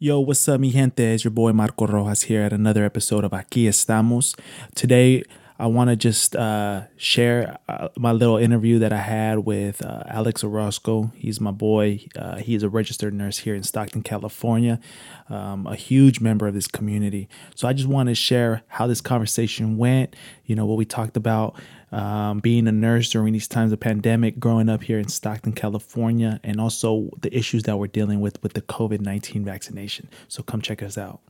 Yo, what's up, mi gente? It's your boy Marco Rojas here at another episode of Aquí Estamos. Today, I want to just uh, share uh, my little interview that I had with uh, Alex Orozco. He's my boy. Uh, he is a registered nurse here in Stockton, California, um, a huge member of this community. So I just want to share how this conversation went, you know, what we talked about um, being a nurse during these times of pandemic, growing up here in Stockton, California, and also the issues that we're dealing with with the COVID 19 vaccination. So come check us out.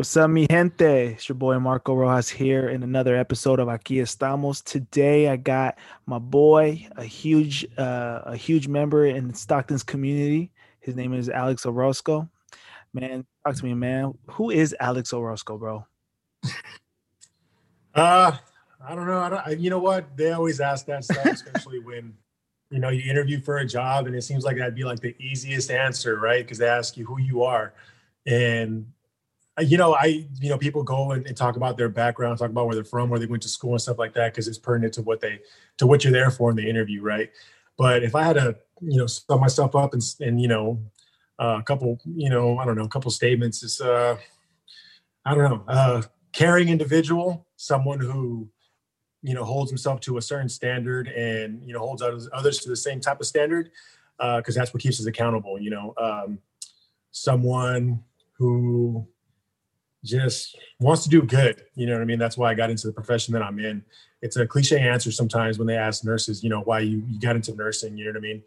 What's up, mi gente? It's your boy Marco Rojas here in another episode of Aquí Estamos. Today, I got my boy, a huge, uh, a huge member in Stockton's community. His name is Alex Orozco. Man, talk to me, man. Who is Alex Orozco, bro? Uh, I don't know. I don't. I, you know what? They always ask that stuff, especially when you know you interview for a job, and it seems like that'd be like the easiest answer, right? Because they ask you who you are, and you know, I you know people go and, and talk about their background, talk about where they're from, where they went to school, and stuff like that, because it's pertinent to what they to what you're there for in the interview, right? But if I had to, you know, sum myself up and and you know, uh, a couple, you know, I don't know, a couple statements is, uh, I don't know, uh, caring individual, someone who you know holds himself to a certain standard and you know holds others, to the same type of standard because that's what keeps us accountable you know um, someone who just wants to do good you know what i mean that's why i got into the profession that i'm in it's a cliche answer sometimes when they ask nurses you know why you, you got into nursing you know what i mean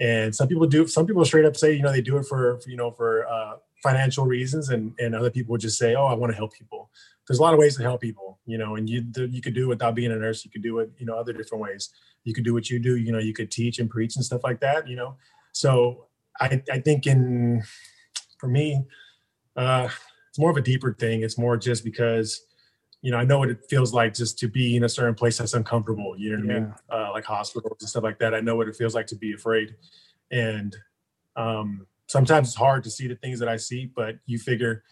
and some people do some people straight up say you know they do it for, for you know for uh, financial reasons and and other people would just say oh i want to help people there's a lot of ways to help people, you know, and you you could do it without being a nurse. You could do it, you know, other different ways. You could do what you do, you know, you could teach and preach and stuff like that, you know. So I I think in for me, uh, it's more of a deeper thing. It's more just because, you know, I know what it feels like just to be in a certain place that's uncomfortable. You know what yeah. I mean? Uh, like hospitals and stuff like that. I know what it feels like to be afraid, and um, sometimes it's hard to see the things that I see, but you figure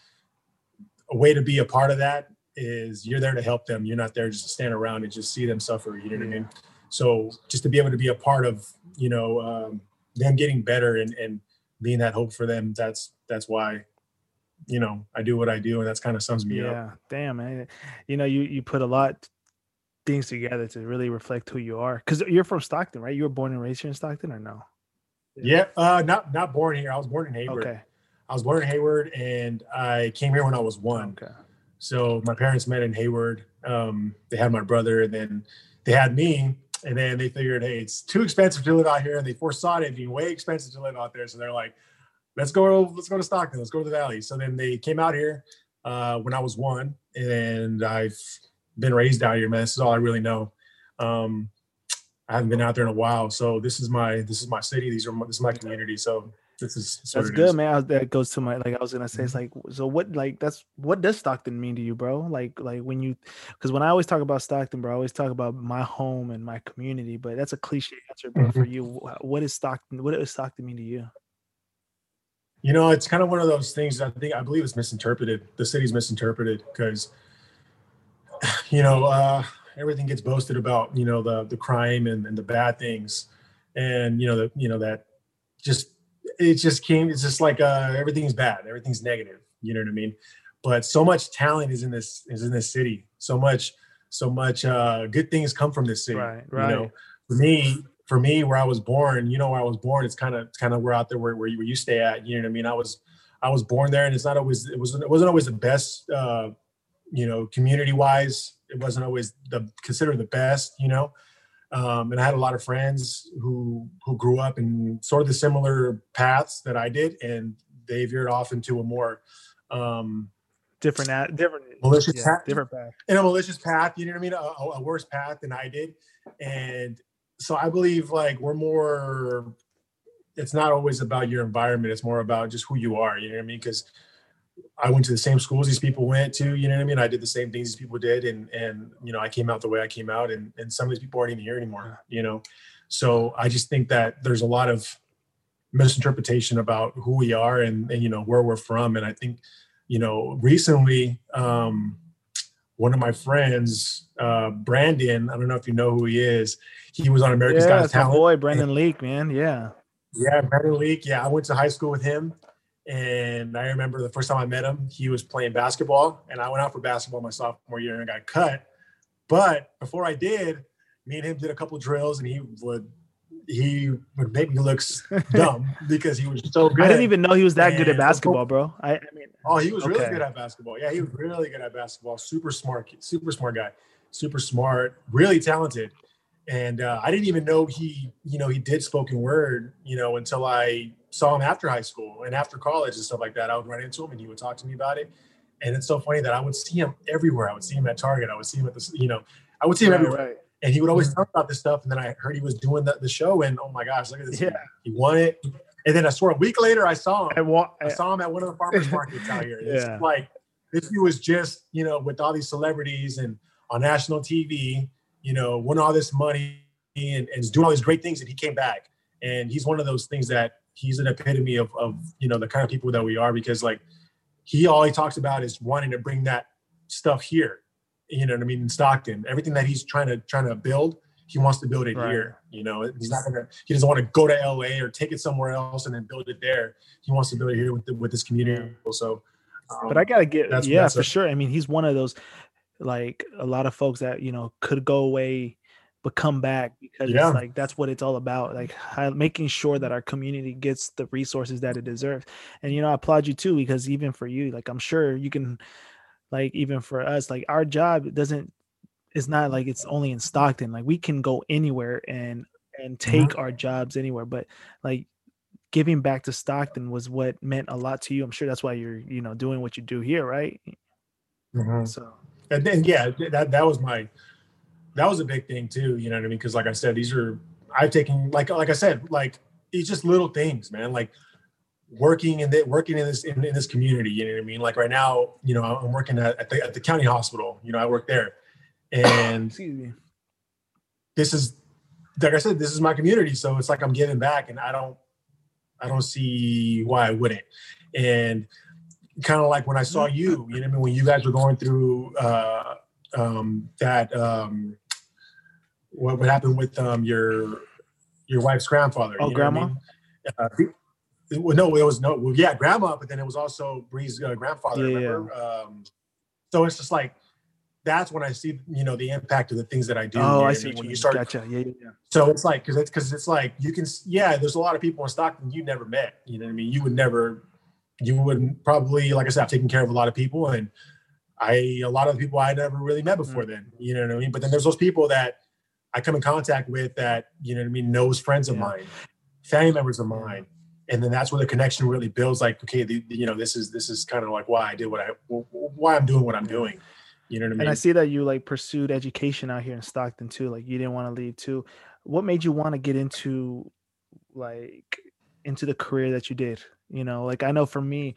a way to be a part of that is you're there to help them. You're not there just to stand around and just see them suffer. You know what I mean? So just to be able to be a part of, you know, um, them getting better and, and being that hope for them, that's that's why, you know, I do what I do, and that's kind of sums me yeah, up. Yeah, damn, man. You know, you you put a lot things together to really reflect who you are. Because you're from Stockton, right? You were born and raised here in Stockton, or no? Yeah, uh, not not born here. I was born in Hayward. Okay. I was born in Hayward, and I came here when I was one. Okay. So my parents met in Hayward. Um, they had my brother, and then they had me. And then they figured, hey, it's too expensive to live out here, and they foresaw it being way expensive to live out there. So they're like, let's go, let's go to Stockton, let's go to the Valley. So then they came out here uh, when I was one, and I've been raised out here, man. This is all I really know. Um, I haven't been out there in a while, so this is my this is my city. These are my, this is my community. So this is that's good, is. man. That goes to my like I was gonna say. It's mm-hmm. like so. What like that's what does Stockton mean to you, bro? Like like when you because when I always talk about Stockton, bro, I always talk about my home and my community. But that's a cliche answer, bro. Mm-hmm. For you, what is Stockton? What does Stockton mean to you? You know, it's kind of one of those things. I think I believe it's misinterpreted. The city's misinterpreted because you know uh, everything gets boasted about. You know the the crime and, and the bad things, and you know the you know that just it just came it's just like uh everything's bad everything's negative you know what i mean but so much talent is in this is in this city so much so much uh good things come from this city right right you know for me for me where i was born you know where i was born it's kind of it's kind of where out there where, where you, where you stay at you know what i mean? I was i was born there and it's not always it wasn't it wasn't always the best uh you know community wise it wasn't always the considered the best you know? Um, and I had a lot of friends who who grew up in sort of the similar paths that I did, and they veered off into a more um, different, at, different malicious yeah, path, different path, in a malicious path. You know what I mean? A, a worse path than I did, and so I believe like we're more. It's not always about your environment; it's more about just who you are. You know what I mean? Because I went to the same schools these people went to, you know what I mean? I did the same things these people did. And, and, you know, I came out the way I came out and, and some of these people aren't even here anymore, you know? So I just think that there's a lot of misinterpretation about who we are and, and you know, where we're from. And I think, you know, recently, um, one of my friends, uh, Brandon, I don't know if you know who he is. He was on America's yeah, Got Talent. boy, Brandon Leake, man. Yeah. Yeah, Brandon Leake. Yeah, I went to high school with him. And I remember the first time I met him, he was playing basketball, and I went out for basketball my sophomore year and I got cut. But before I did, me and him did a couple drills, and he would he would make me look dumb because he was so good. I didn't even know he was that and good at basketball, bro. I, I mean, oh, he was okay. really good at basketball. Yeah, he was really good at basketball. Super smart, super smart guy, super smart, really talented. And uh, I didn't even know he, you know, he did spoken word, you know, until I saw him after high school and after college and stuff like that. I would run into him and he would talk to me about it. And it's so funny that I would see him everywhere. I would see him at Target. I would see him at the, you know, I would see him right, everywhere. Right. And he would always mm. talk about this stuff. And then I heard he was doing the, the show and oh my gosh, look at this. Yeah. He won it. And then I swear a week later I saw him. I, wa- I saw him at one of the farmers markets out here. It's yeah. like this he was just, you know, with all these celebrities and on national TV, you know, won all this money and, and is doing all these great things. And he came back. And he's one of those things that he's an epitome of, of you know the kind of people that we are because like he all he talks about is wanting to bring that stuff here you know what i mean in stockton everything that he's trying to trying to build he wants to build it right. here you know? He's not gonna he doesn't want to go to la or take it somewhere else and then build it there. He wants to build it here with the, with this community. So um, but i gotta get that's, yeah that's for a, sure. I mean he's one of those like a lot of folks that you know could go away but come back because yeah. it's like that's what it's all about like making sure that our community gets the resources that it deserves. And you know i applaud you too because even for you like i'm sure you can like even for us like our job doesn't it's not like it's only in stockton like we can go anywhere and and take mm-hmm. our jobs anywhere but like giving back to stockton was what meant a lot to you i'm sure that's why you're you know doing what you do here right mm-hmm. so and then yeah that that was my that was a big thing too. You know what I mean? Because like I said, these are I've taken like like I said, like it's just little things, man. Like working in the working in this in, in, this community. You know what I mean? Like right now, you know, I'm working at, at the at the county hospital. You know, I work there, and this is like I said, this is my community. So it's like I'm giving back, and I don't I don't see why I wouldn't. And kind of like when I saw you, you know, I mean, when you guys were going through uh, um, that um, what would happen with um, your your wife's grandfather. Oh, grandma. I mean? uh, well, no, it was no. Well, yeah, grandma, but then it was also Bree's uh, grandfather. Yeah, remember? Yeah. Um, so it's just like that's when I see you know the impact of the things that I do. Oh, I see. When you start, gotcha. Yeah, yeah, yeah. So it's like because it's because it's like you can yeah. There's a lot of people in Stockton you never met. You know what I mean? You would never. You wouldn't probably like I said. I've taken care of a lot of people, and I a lot of the people I never really met before mm-hmm. then. You know what I mean? But then there's those people that I come in contact with that, you know what I mean, knows friends of yeah. mine, family members of mine. And then that's where the connection really builds like, okay, the, you know, this is, this is kind of like why I did what I, why I'm doing what I'm doing. You know what I mean? And I see that you like pursued education out here in Stockton too. Like you didn't want to leave too. What made you want to get into like into the career that you did? You know, like I know for me,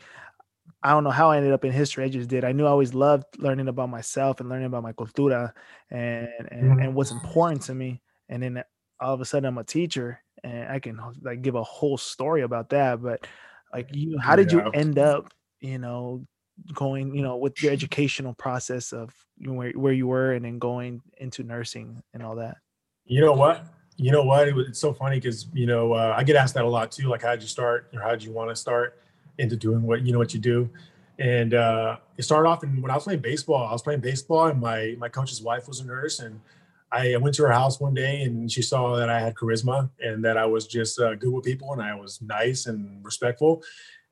I don't know how I ended up in history. I just did. I knew I always loved learning about myself and learning about my cultura and and, mm-hmm. and what's important to me. And then all of a sudden I'm a teacher and I can like give a whole story about that. But like you, how did yeah. you end up, you know, going, you know, with your educational process of where where you were and then going into nursing and all that? You know what? You know what? It was, it's so funny because you know uh, I get asked that a lot too. Like, how did you start or how did you want to start? into doing what you know what you do. And uh, it started off in, when I was playing baseball. I was playing baseball, and my my coach's wife was a nurse, and I went to her house one day, and she saw that I had charisma and that I was just uh, good with people, and I was nice and respectful.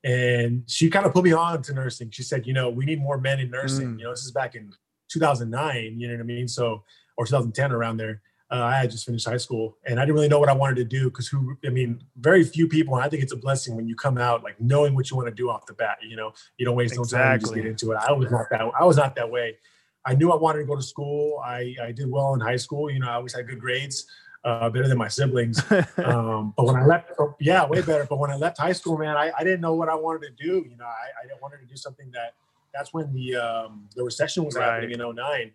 And she kind of put me on to nursing. She said, you know, we need more men in nursing. Mm. You know, this is back in 2009. You know what I mean? So or 2010 around there uh, I had just finished high school and I didn't really know what I wanted to do because who, I mean, very few people, and I think it's a blessing when you come out like knowing what you want to do off the bat. You know, you don't waste exactly. no time, you just get into it. I was not that, I was not that way. I knew I wanted to go to school. I, I did well in high school. You know, I always had good grades. uh, better than my siblings. Um, but when I left, oh, yeah, way better. But when I left high school, man, I, I didn't know what I wanted to do. You know, I, I wanted to do something that that's when the um, the recession was Right. happening in 09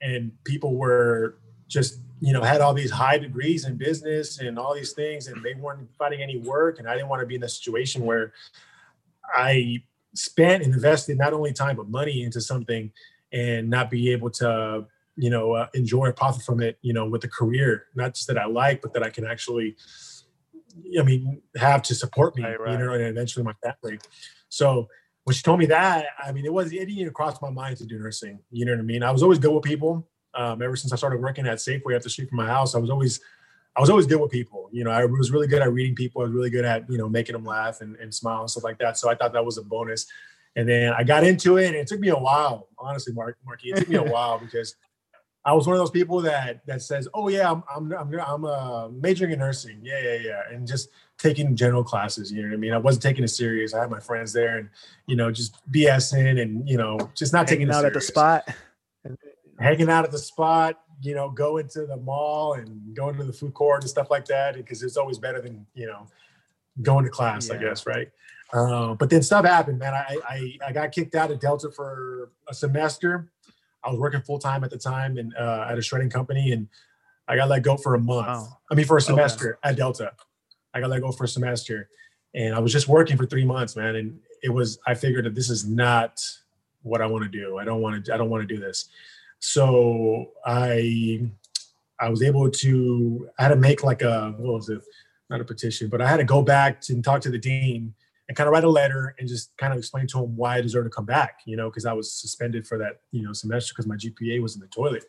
and people were just you know had all these high degrees in business and all these things and they weren't finding any work and i didn't want to be in a situation where i spent and invested not only time but money into something and not be able to you know uh, enjoy or profit from it you know with a career not just that i like but that i can actually i mean have to support me Right, right. you know and eventually my family so when she told me that, I mean, it was it didn't even cross my mind to do nursing. You know what I mean? I was always good with people. Um, ever since I started working at Safeway up the street from my house, I was always I was always good with people. You know, I was really good at reading people. I was really good at you know making them laugh and, and smile and stuff like that. So I thought that was a bonus. And then I got into it, and it took me a while. Honestly, Mark, Marky, it took me a while because I was one of those people that that says, "Oh yeah, I'm I'm I'm, I'm uh, majoring in nursing." Yeah, yeah, yeah, and just taking general classes. You know what I mean? I wasn't taking it serious. I had my friends there, and you know, just BSing and you know, just not taking it out at the spot. hanging out at the spot. You know, going to the mall and going to the food court and stuff like that because it's always better than you know going to class. I guess, right? Uh, but then stuff happened, man. I, I I got kicked out of Delta for a semester. I was working full time at the time and uh, at a shredding company, and I got let go for a month. Wow. I mean, for a semester at Delta. I got let go for a semester, and I was just working for three months, man. And it was I figured that this is not what I want to do. I don't want to. I don't want to do this. So I I was able to. I had to make like a what was it? Not a petition, but I had to go back to and talk to the dean and kind of write a letter and just kind of explain to him why I deserve to come back. You know, because I was suspended for that you know semester because my GPA was in the toilet.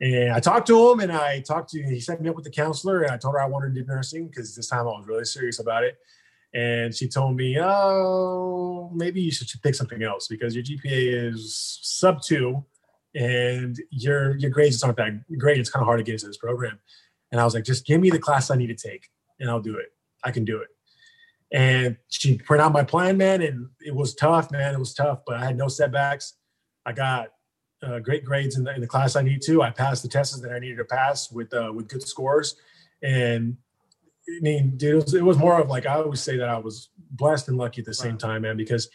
And I talked to him and I talked to, he set me up with the counselor and I told her I wanted to do nursing because this time I was really serious about it. And she told me, oh, maybe you should pick something else because your GPA is sub two and your, your grades aren't that great. It's kind of hard to get into this program. And I was like, just give me the class I need to take and I'll do it. I can do it. And she printed out my plan, man. And it was tough, man. It was tough, but I had no setbacks. I got uh, great grades in the, in the class I need to. I passed the tests that I needed to pass with uh, with good scores, and I mean, dude, it was, it was more of like I always say that I was blessed and lucky at the same Right. time, man, because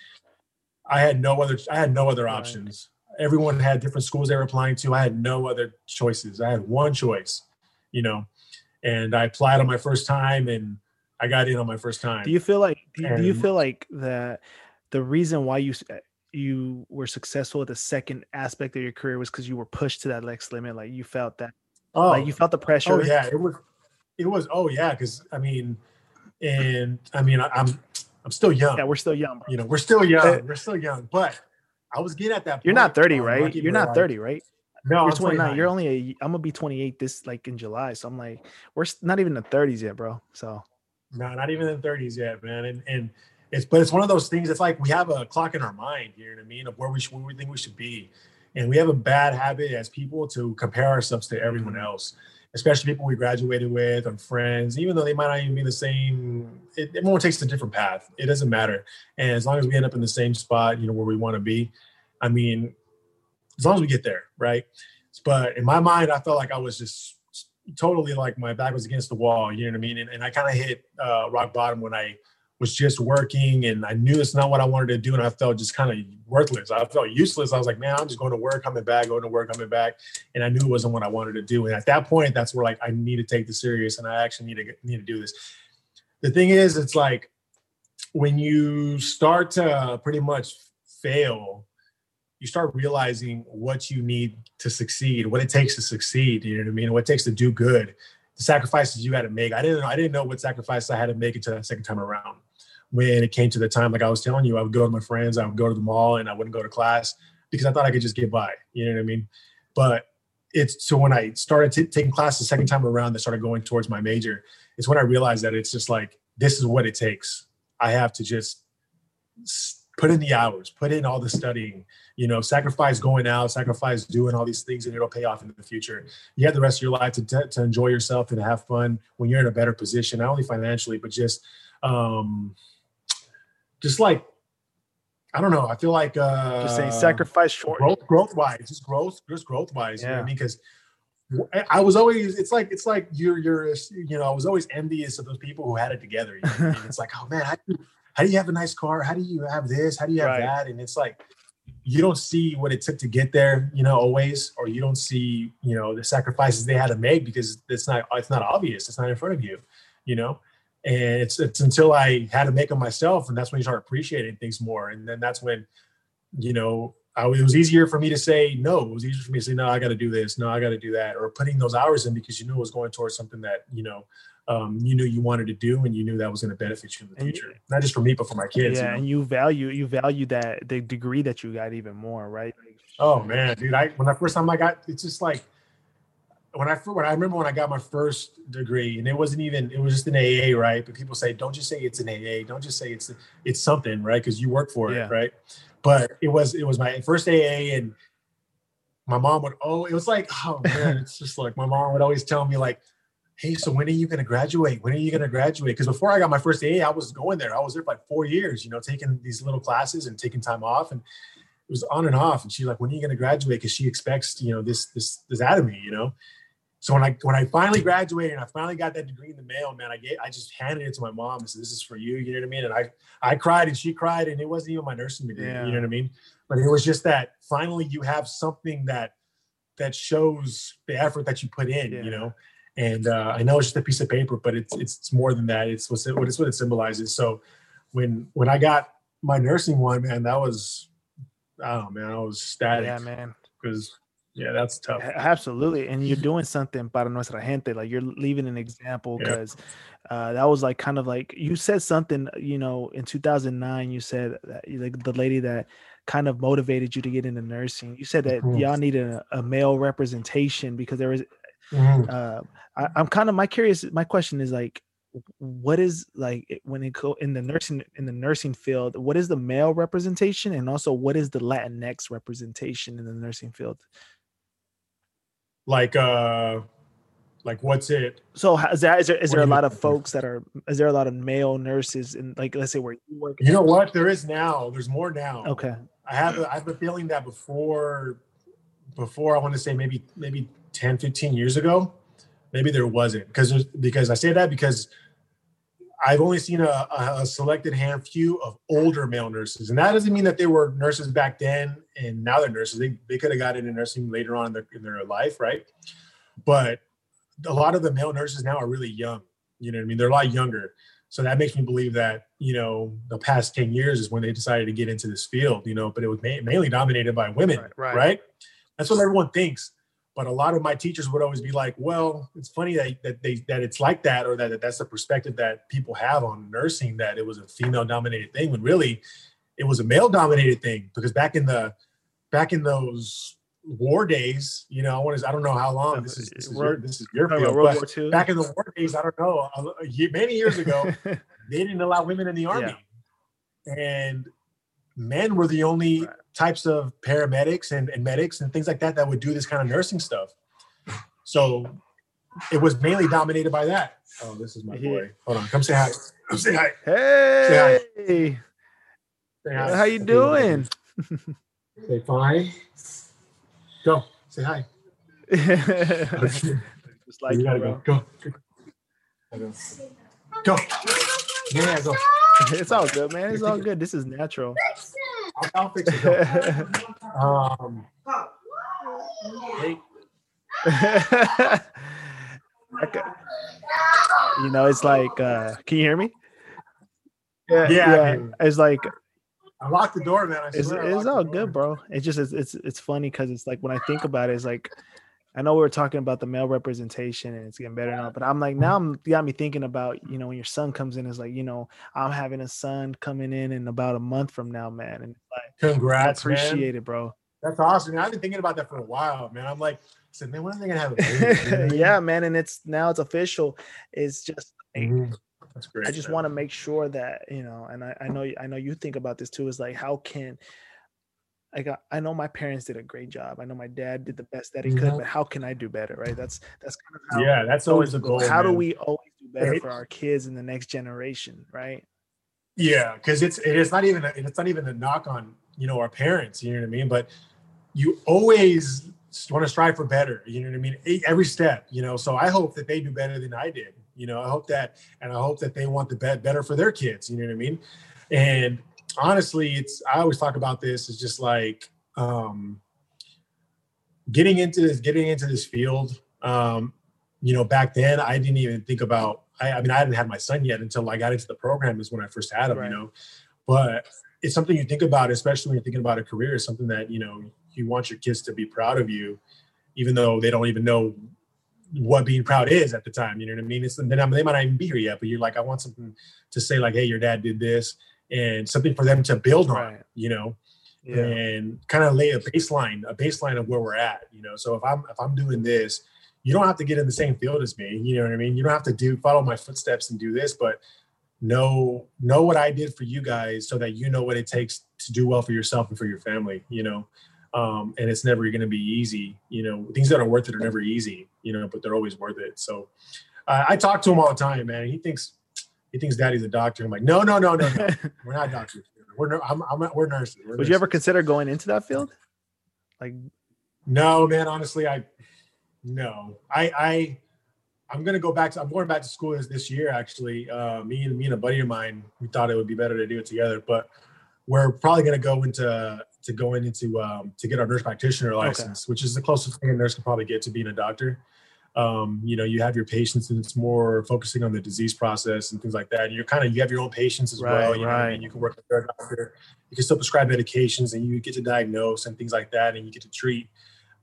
I had no other I had no other Right. options. Everyone had different schools they were applying to. I had no other choices. I had one choice, you know, and I applied on my first time, and I got in on my first time. Do you feel like do, you- do you feel like that the reason why you uh, you were successful at the second aspect of your career was because you were pushed to that next limit? Like you felt that, oh, like you felt the pressure. Oh yeah, it was. It was. Oh yeah, because I mean, and I mean, I, I'm I'm still young. Yeah, we're still young, bro. you know, we're still young. We're still young, but I was getting at that. Point. You're not point, 30, uh, right? You're not like- 30, right? No, You're I'm 29. You're only a. I'm gonna be 28 this like in July. So I'm like, we're not even in the 30s yet, bro. So No, not even in the 30s yet, man. And and it's but it's one of those things. It's like we have a clock in our mind. You know what I mean? Of where we should, where we think we should be, and we have a bad habit as people to compare ourselves to everyone Mhm. else, especially people we graduated with or friends. Even though they might not even be the same, it, everyone takes a different path. It doesn't matter, and as long as we end up in the same spot, you know where we want to be. I mean, as long as we get there, right? But in my mind, I felt like I was just totally like my back was against the wall. You know what I mean? And, and I kind of hit uh, rock bottom when I was just working and I knew it's not what I wanted to do. And I felt just kind of worthless. I felt useless. I was like, man, I'm just going to work, coming back, going to work, coming back. And I knew it wasn't what I wanted to do. And at that point, that's where like I need to take this serious and I actually need to need to do this. The thing is, it's like when you start to pretty much fail, you start realizing what you need to succeed, what it takes to succeed. You know what I mean? What it takes to do good, the sacrifices you had to make. I didn't know. I didn't know what sacrifices I had to make until that second time around. When it came to the time, like I was telling you, I would go to my friends, I would go to the mall, and I wouldn't go to class because I thought I could just get by. You know what I mean? But it's so when I started t- taking class the second time around, that started going towards my major. It's when I realized that it's just like this is what it takes. I have to just put in the hours, put in all the studying, you know, sacrifice going out, sacrifice doing all these things, and it'll pay off in the future. You have the rest of your life to, to, to enjoy yourself and have fun when you're in a better position, not only financially, but just, um, just like, I don't know. I feel like uh, just saying, sacrifice short. growth, growth wise, just growth, just growth wise. You know I Yeah. mean? Because I was always it's like it's like you're you're you know I was always envious of those people who had it together. You know? it's like oh man, how do, you, how do you have a nice car? How do you have this? How do you have right. that? And it's like you don't see what it took to get there, you know, always, or you don't see you know the sacrifices they had to make because it's not it's not obvious. It's not in front of you, you know. And it's it's until I had to make them myself, and that's when you start appreciating things more. And then that's when, you know, I, it was easier for me to say no. It was easier for me to say no. I got to do this. No, I got to do that. Or putting those hours in because you knew it was going towards something that you know um, you knew you wanted to do, and you knew that was going to benefit you in the future. Not just for me, but for my kids. Yeah, you know? and you value you value that the degree that you got even more, right? Oh man, dude! I when the first time I got, it's just like when I when I remember when I got my first degree, and it wasn't even it was just an AA, right? But people say, don't just say it's an AA, don't just say it's it's something, right? Because you work for yeah. it, right? But it was it was my first AA, and my mom would oh, it was like oh man, it's just like my mom would always tell me like, hey, so when are you going to graduate? When are you going to graduate? Because before I got my first AA, I was going there. I was there for like four years, you know, taking these little classes and taking time off, and it was on and off. And she's like, when are you going to graduate? Because she expects you know this this this out of me, you know. So when I when I finally graduated and I finally got that degree in the mail, man, I get I just handed it to my mom and said, "This is for you." You know what I mean? And I I cried and she cried, and it wasn't even my nursing degree. Yeah. You know what I mean? But it was just that finally you have something that that shows the effort that you put in. Yeah. You know, and uh, I know it's just a piece of paper, but it's it's, more than that. It's what's it, what it's what it symbolizes. So when when I got my nursing one, man, that was oh man, I was ecstatic. Yeah, man. Because yeah, that's tough. Absolutely. And you're doing something para nuestra gente. Like you're leaving an example because yeah. uh, that was like kind of like you said something, you know, in 2009, you said that, like the lady that kind of motivated you to get into nursing. You said that mm-hmm. y'all needed a, a, male representation because there was, mm-hmm. uh, I, I'm kind of, my curious, my question is like, what is like when it go in the nursing in the nursing field what is the male representation and also what is the latinx representation in the nursing field? Like uh like what's it so is that is there is there a lot of folks that are is there a lot of male nurses in like let's say where you work you know what? There is now. There's more now. Okay. I have a, i have a feeling that before before i want to say maybe maybe 10 15 years ago maybe there wasn't because because i say that because I've only seen a, a, selected hand few of older male nurses, and that doesn't mean that they were nurses back then and now they're nurses. They, they could have got into nursing later on in their, in their life, right? But a lot of the male nurses now are really young. You know what I mean? They're a lot younger. So that makes me believe that, you know, the past 10 years is when they decided to get into this field, you know, but it was ma- mainly dominated by women, right, right. right? That's what everyone thinks but a lot of my teachers would always be like well it's funny that, that they that it's like that or that that that's the perspective that people have on nursing that it was a female dominated thing when really it was a male dominated thing because back in the back in those war days you know i want to i don't know how long this is this is your, this is your field, but back in the war days i don't know many years ago they didn't allow women in the army yeah. and men were the only right types of paramedics and, and medics and things like that that would do this kind of nursing stuff. So it was mainly dominated by that. Oh, this is my boy. Hold on, come say hi. Come say hi. Hey. Say hi. Say hi. How you doing? say fine. Go. Say hi. Just like you gotta go. Go. Go. Go. Yeah, go. It's all good, man. It's all good. This is natural. I'll, fix it. um, you know, it's like, uh, can you hear me? Yeah, yeah. yeah. It's like I locked the door, man. it's, it's all good, bro. It's just it's it's, it's funny because it's like when I think about it, it's like I know we were talking about the male representation and it's getting better now, but I'm like now I'm got me thinking about you know when your son comes in, it's like you know I'm having a son coming in in about a month from now, man, and like congrats, appreciate man. it, bro. That's awesome. I've been thinking about that for a while, man. I'm like, I said, man, when are they gonna have a baby? yeah, man, and it's now it's official. It's just. Mm-hmm. That's great. I just want to make sure that you know, and I, I know I know you think about this too. Is like how can I got I know my parents did a great job. I know my dad did the best that he could, but how can I do better? Right. That's that's kind of how, yeah, that's always the goal. How man. do we always do better for our kids in the next generation? Right. Yeah, because it's it's not even a, it's not even a knock on you know our parents, you know what I mean? But you always want to strive for better. You know what I mean? Every step, you know. So I hope that they do better than I did. You know, I hope that, and I hope that they want the bet better for their kids. You know what I mean? And honestly, it's I always talk about this. It's just like um, getting into this, getting into this field. Um, you know, back then I didn't even think about. I, I mean, I hadn't had my son yet until I got into the program. Is when I first had him. Right. You know, but it's something you think about, especially when you're thinking about a career. It's something that you know you want your kids to be proud of you, even though they don't even know what being proud is at the time. You know what I mean? It's they, they might not even be here yet, but you're like, I want something to say like, hey, your dad did this, and something for them to build on. Right. You know, yeah. and kind of lay a baseline, a baseline of where we're at. You know, so if I'm if I'm doing this, you don't have to get in the same field as me. You know what I mean? You don't have to do follow my footsteps and do this, but know know what I did for you guys so that you know what it takes to do well for yourself and for your family. You know, um, and it's never going to be easy. You know, things that are worth it are never easy. You know, but they're always worth it. So uh, I talk to him all the time, man. He thinks he thinks daddy's a doctor. I'm like, no, no, no, no, no. we're not doctors. We're I'm, I'm, we're nurses. We're Would nurses. you ever consider going into that field? Like, no, man. Honestly, I no. I I I'm gonna go back to. I'm going back to school this, this year. Actually, uh, me and me and a buddy of mine, we thought it would be better to do it together, but we're probably gonna go into to going into um, to get our nurse practitioner license, okay. which is the closest thing a nurse can probably get to being a doctor. Um, you know, you have your patients, and it's more focusing on the disease process and things like that. And you're kind of you have your own patients as right, well. You right. know, I mean? you can work with a doctor. You can still prescribe medications, and you get to diagnose and things like that, and you get to treat,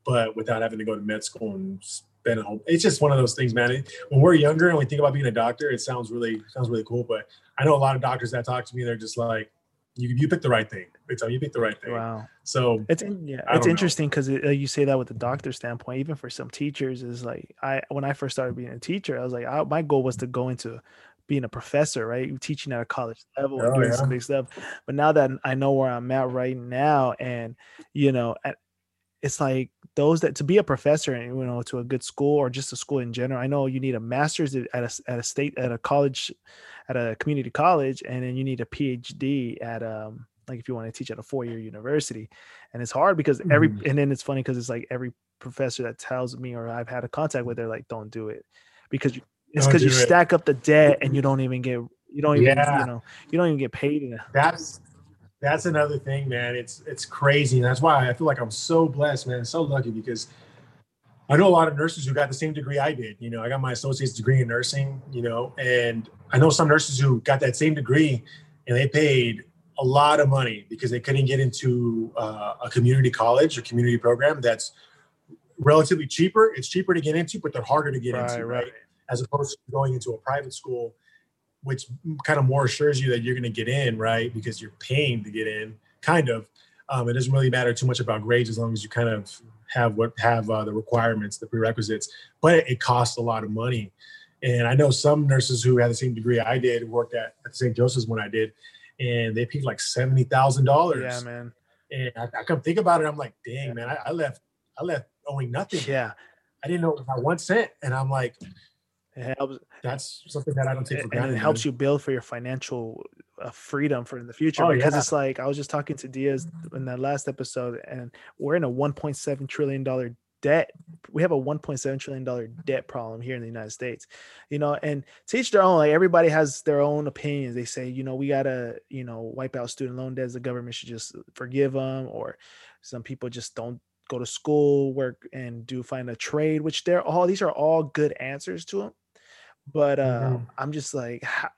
but without having to go to med school and spend a whole. It's just one of those things, man. It, when we're younger and we think about being a doctor, it sounds really sounds really cool. But I know a lot of doctors that talk to me, they're just like, you you picked the right thing. Tell you, picked the right thing. Wow. So it's yeah, it's interesting because it, you say that with the doctor standpoint. Even for some teachers, is like I when I first started being a teacher, I was like, I, my goal was to go into being a professor, right? Teaching at a college level oh, and doing yeah. some big stuff. But now that I know where I'm at right now, and you know, it's like those that to be a professor and you know to a good school or just a school in general i know you need a master's at a, at a state at a college at a community college and then you need a phd at um like if you want to teach at a four-year university and it's hard because every mm-hmm. and then it's funny because it's like every professor that tells me or i've had a contact with they're like don't do it because you, it's because you it. stack up the debt and you don't even get you don't even yeah. you know you don't even get paid enough that's that's another thing, man. It's it's crazy. And that's why I feel like I'm so blessed, man, so lucky because I know a lot of nurses who got the same degree I did. You know, I got my associate's degree in nursing, you know, and I know some nurses who got that same degree and they paid a lot of money because they couldn't get into uh, a community college or community program that's relatively cheaper. It's cheaper to get into, but they're harder to get right, into, right? right? As opposed to going into a private school which kind of more assures you that you're going to get in, right? Because you're paying to get in, kind of. Um, it doesn't really matter too much about grades as long as you kind of have what have uh, the requirements, the prerequisites. But it costs a lot of money, and I know some nurses who had the same degree I did worked at at St. Joseph's when I did, and they paid like seventy thousand dollars. Yeah, man. And I, I, come think about it, I'm like, dang, man, I, I left, I left owing nothing. Yeah, I didn't know not one cent, and I'm like, it helps. That's something that I don't take for granted. And it helps man. you build for your financial uh, freedom for in the future oh, because yeah. it's like I was just talking to Diaz in that last episode, and we're in a 1.7 trillion dollar debt. We have a 1.7 trillion dollar debt problem here in the United States, you know. And to each their own. Like everybody has their own opinions. They say, you know, we gotta, you know, wipe out student loan debts. The government should just forgive them, or some people just don't go to school, work, and do find a trade. Which they're all these are all good answers to them but uh, mm-hmm. I'm just like, how,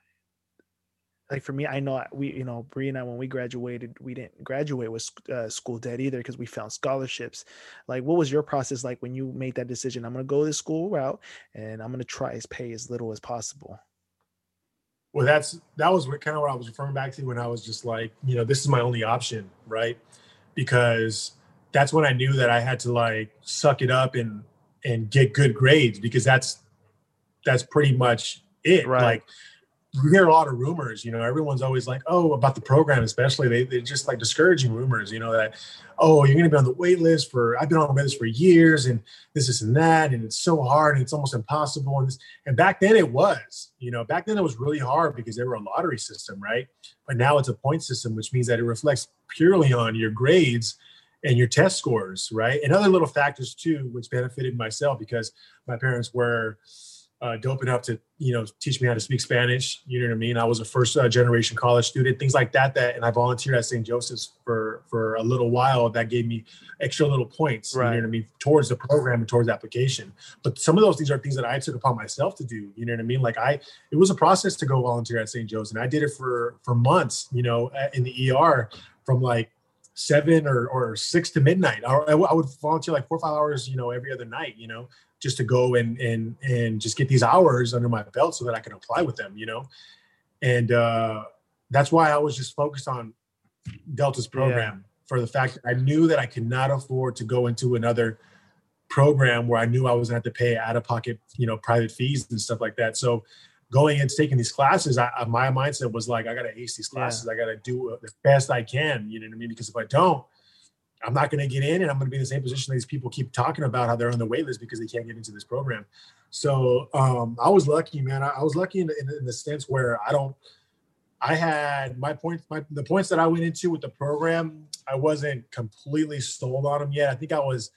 like for me, I know we, you know, Bree and I, when we graduated, we didn't graduate with uh, school debt either because we found scholarships. Like, what was your process like when you made that decision? I'm going to go the school route and I'm going to try to pay as little as possible. Well, that's that was kind of what I was referring back to when I was just like, you know, this is my only option, right? Because that's when I knew that I had to like suck it up and and get good grades because that's that's pretty much it. Right. Like you hear a lot of rumors, you know, everyone's always like, oh, about the program, especially they, they're just like discouraging rumors, you know, that, oh, you're to be on the wait list for, I've been on the wait list for years and this, this and that. And it's so hard and it's almost impossible. And this, and back then it was, you know, back then it was really hard because they were a lottery system, right? But now it's a point system, which means that it reflects purely on your grades and your test scores, right? And other little factors too, which benefited myself because my parents were uh, dope enough to you know teach me how to speak Spanish. You know what I mean? I was a first uh, generation college student, things like that. That and I volunteered at St. Joseph's for for a little while. That gave me extra little points. Right. You know what I mean? Towards the program and towards application. But some of those things are things that I took upon myself to do. You know what I mean? Like I, it was a process to go volunteer at St. Joe's, and I did it for for months. You know, in the ER from like seven or, or six to midnight. I, I would volunteer like four or five hours, you know, every other night, you know, just to go and and and just get these hours under my belt so that I can apply with them, you know. And uh, that's why I was just focused on Delta's program yeah. for the fact that I knew that I could not afford to go into another program where I knew I was going to have to pay out of pocket, you know, private fees and stuff like that. So going and taking these classes, I, my mindset was like, I got to ace these classes. Yeah. I got to do the best I can. You know what I mean? Because if I don't, I'm not going to get in and I'm going to be in the same position these people keep talking about how they're on the wait list because they can't get into this program. So um, I was lucky, man. I, I was lucky in, in, in, the sense where I don't, I had my points, my, the points that I went into with the program, I wasn't completely sold on them yet. I think I was,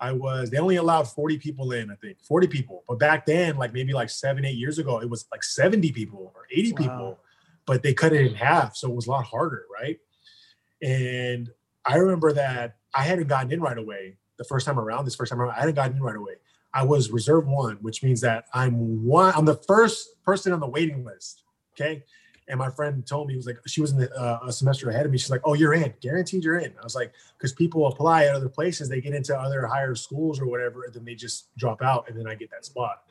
I was, they only allowed 40 people in, I think 40 people. But back then, like maybe like seven, eight years ago, it was like 70 people or 80 wow. people, but they cut it in half. So it was a lot harder, right? And I remember that I hadn't gotten in right away the first time around. This first time around, I hadn't gotten in right away. I was reserve one, which means that I'm one. I'm the first person on the waiting list. Okay, and my friend told me he was like she was in the, uh, a semester ahead of me. She's like, "Oh, you're in, guaranteed you're in." I was like, because people apply at other places, they get into other higher schools or whatever, and then they just drop out, and then I get that spot.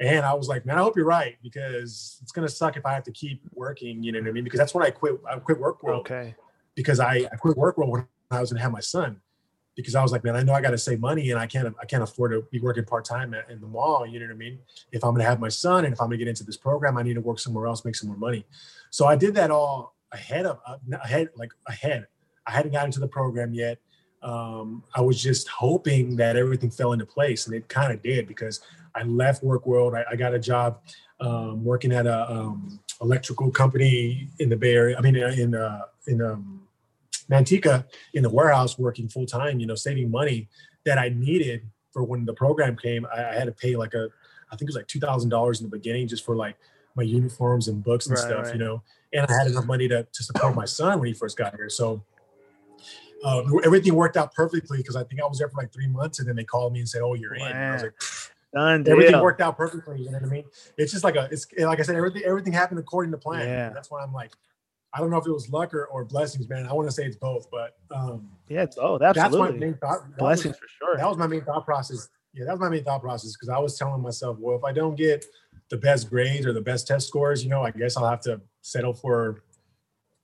And I was like, man, I hope you're right because it's gonna suck if I have to keep working. You know what I mean? Because that's when I quit. I quit work world. Okay because I, I quit work when I was going to have my son because I was like, man, I know I got to save money and I can't I can't afford to be working part time in the mall. You know what I mean? If I'm going to have my son and if I'm going to get into this program, I need to work somewhere else, make some more money. So I did that all ahead of ahead like ahead. I hadn't gotten into the program yet. Um, I was just hoping that everything fell into place, and it kind of did because I left work world. I, I got a job um, working at a um, electrical company in the Bay Area. I mean, in uh, in um, Manteca in the warehouse working full time, you know, saving money that I needed for when the program came. I, I had to pay like a, I think it was like two thousand dollars in the beginning just for like my uniforms and books and right, stuff, right. you know. And I had enough money to to support my son when he first got here. So uh, everything worked out perfectly because I think I was there for like three months, and then they called me and said, "Oh, you're wow. in." And I was like. Done everything worked out perfectly. You know what I mean? It's just like a, it's like I said, everything everything happened according to plan. Yeah. That's why I'm like, I don't know if it was luck or, or blessings, man. I want to say it's both, but um, yeah, it's both. Absolutely. That's my main thought. Blessings was, for sure. That was my main thought process. Yeah, that was my main thought process because I was telling myself, well, if I don't get the best grades or the best test scores, you know, I guess I'll have to settle for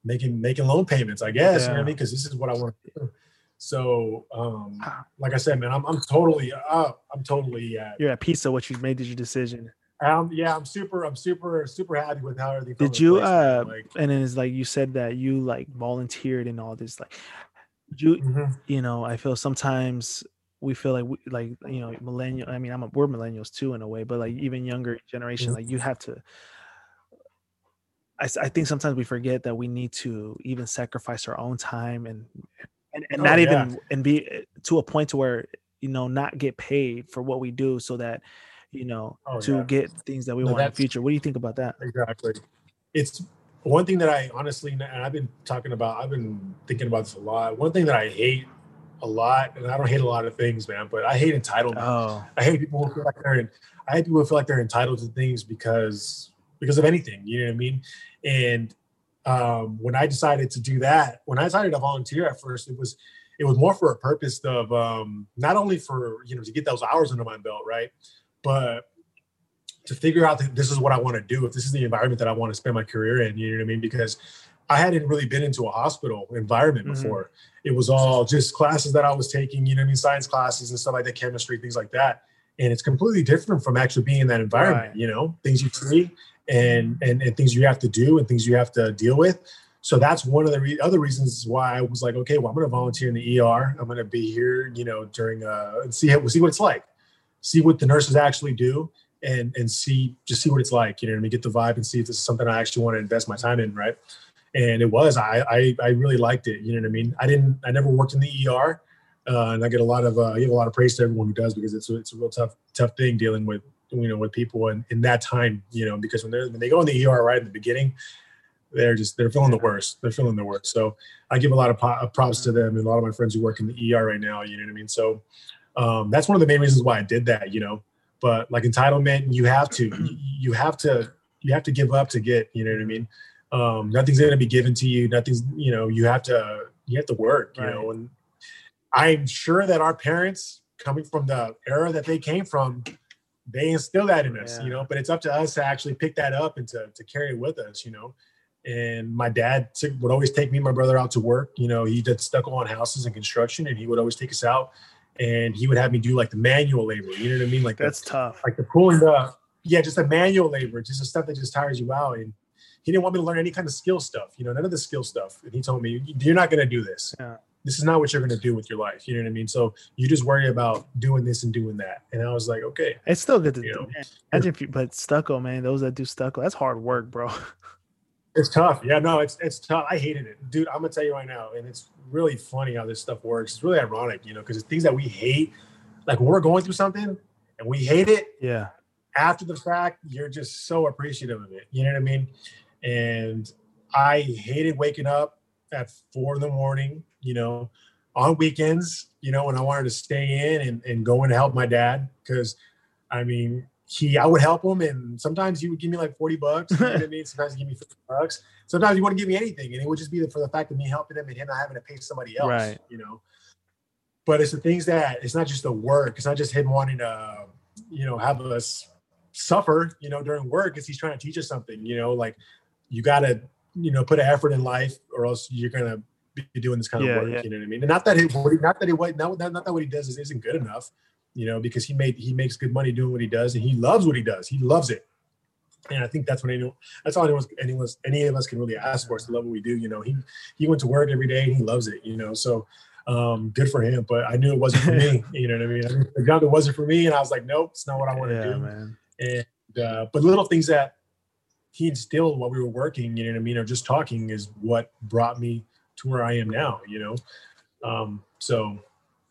making making loan payments. I guess yeah. you know what I mean because this is what I want to do. So, um, like I said, man, I'm I'm totally uh, I'm totally at, you're at peace of what you've made your decision. Um, yeah, I'm super, I'm super, super happy with how everything. Did you, uh, like, and then it's like you said that you like volunteered and all this, like, you, mm-hmm. you know, I feel sometimes we feel like we, like you know millennial. I mean, I'm a, we're millennials too in a way, but like even younger generation, mm-hmm. like you have to. I, I think sometimes we forget that we need to even sacrifice our own time and and, and oh, not yeah. even and be eh, to a point to where you know not get paid for what we do so that you know, oh, to yeah. get things that we no, want in the future. What do you think about that? Exactly. It's one thing that I honestly, and I've been talking about, I've been thinking about this a lot. One thing that I hate a lot, and I don't hate a lot of things, man, but I hate entitlement. Oh. I hate people who feel like they're, in, I hate people who feel like they're entitled to things because because of anything. You know what I mean? And um, when I decided to do that, when I decided to volunteer at first, it was it was more for a purpose of um, not only for you know to get those hours under my belt, right? But to figure out that this is what I want to do, if this is the environment that I want to spend my career in, you know what I mean? Because I hadn't really been into a hospital environment mm-hmm. before. It was all just classes that I was taking, you know, what I mean, science classes and stuff like that, chemistry, things like that. And it's completely different from actually being in that environment, right. you know, things you see and, and and things you have to do and things you have to deal with. So that's one of the re- other reasons why I was like, okay, well, I'm going to volunteer in the ER. I'm going to be here, you know, during uh, and see how, we'll see what it's like see what the nurses actually do and and see just see what it's like you know I mean? Get the vibe and see if this is something I actually want to invest my time in right? And it was I I, I really liked it you know what I mean? I didn't I never worked in the ER uh, and I get a lot of uh, I give a lot of praise to everyone who does because it's a, it's a real tough tough thing dealing with you know with people in, in that time you know because when they when they go in the ER right in the beginning they're just they're feeling the worst they're feeling the worst. So I give a lot of uh, props to them and a lot of my friends who work in the ER right now you know what I mean? So um, that's one of the main reasons why I did that you know but like entitlement you have to you have to you have to give up to get you know what I mean um, nothing's going to be given to you nothing's you know you have to you have to work you right. know and I'm sure that our parents coming from the era that they came from they instill that in us, yeah. you know, but it's up to us to actually pick that up and to, to carry it with us, you know. And my dad would always take me and my brother out to work. You know, he did stucco on houses and construction, and he would always take us out, and he would have me do like the manual labor. You know what I mean? Like that's the, tough. Like the pulling the yeah, just the manual labor, just the stuff that just tires you out. And he didn't want me to learn any kind of skill stuff. You know, none of the skill stuff. And he told me, "You're not going to do this. Yeah this is not what you're going to do with your life. You know what I mean? So you just worry about doing this and doing that. And I was like, okay. It's still good to do. Know, Imagine if you, but stucco, man, those that do stucco, that's hard work, bro. It's tough. Yeah, no, it's it's tough. I hated it, dude. I'm gonna tell you right now, and it's really funny how this stuff works. It's really ironic, you know, because it's things that we hate. Like when we're going through something and we hate it. Yeah. After the fact, you're just so appreciative of it. You know what I mean? And I hated waking up at four in the morning you know, on weekends, you know, when I wanted to stay in and, and go in to help my dad. Cause I mean, he, I would help him. And sometimes he would give me like 40 bucks. You know what I mean? Sometimes he give me 50 bucks. Sometimes he wouldn't give me anything. And it would just be for the fact of me helping him and him not having to pay somebody else, right. you know? But it's the things that it's not just the work. It's not just him wanting to, you know, have us suffer, you know, during work. It's he's trying to teach us something, you know, like you got to, you know, put an effort in life or else you're to be doing this kind yeah, of work. Yeah. You know what I mean? And not that it, not that it, not, not that what he does is, isn't good enough, you know, because he made, he makes good money doing what he does and he loves what he does. He loves it. And I think that's what anyone, that's all anyone, anyone, any of us can really ask for is to love what we do. You know, he, he went to work every day and he loves it, you know, so um, good for him, but I knew it wasn't for me. You know what I mean? I job wasn't for me. And I was like, nope, it's not what I want to yeah, do. Man. And, uh, but little things that he instilled while we were working, you know what I mean? Or just talking is what brought me to where I am now, you know? Um, so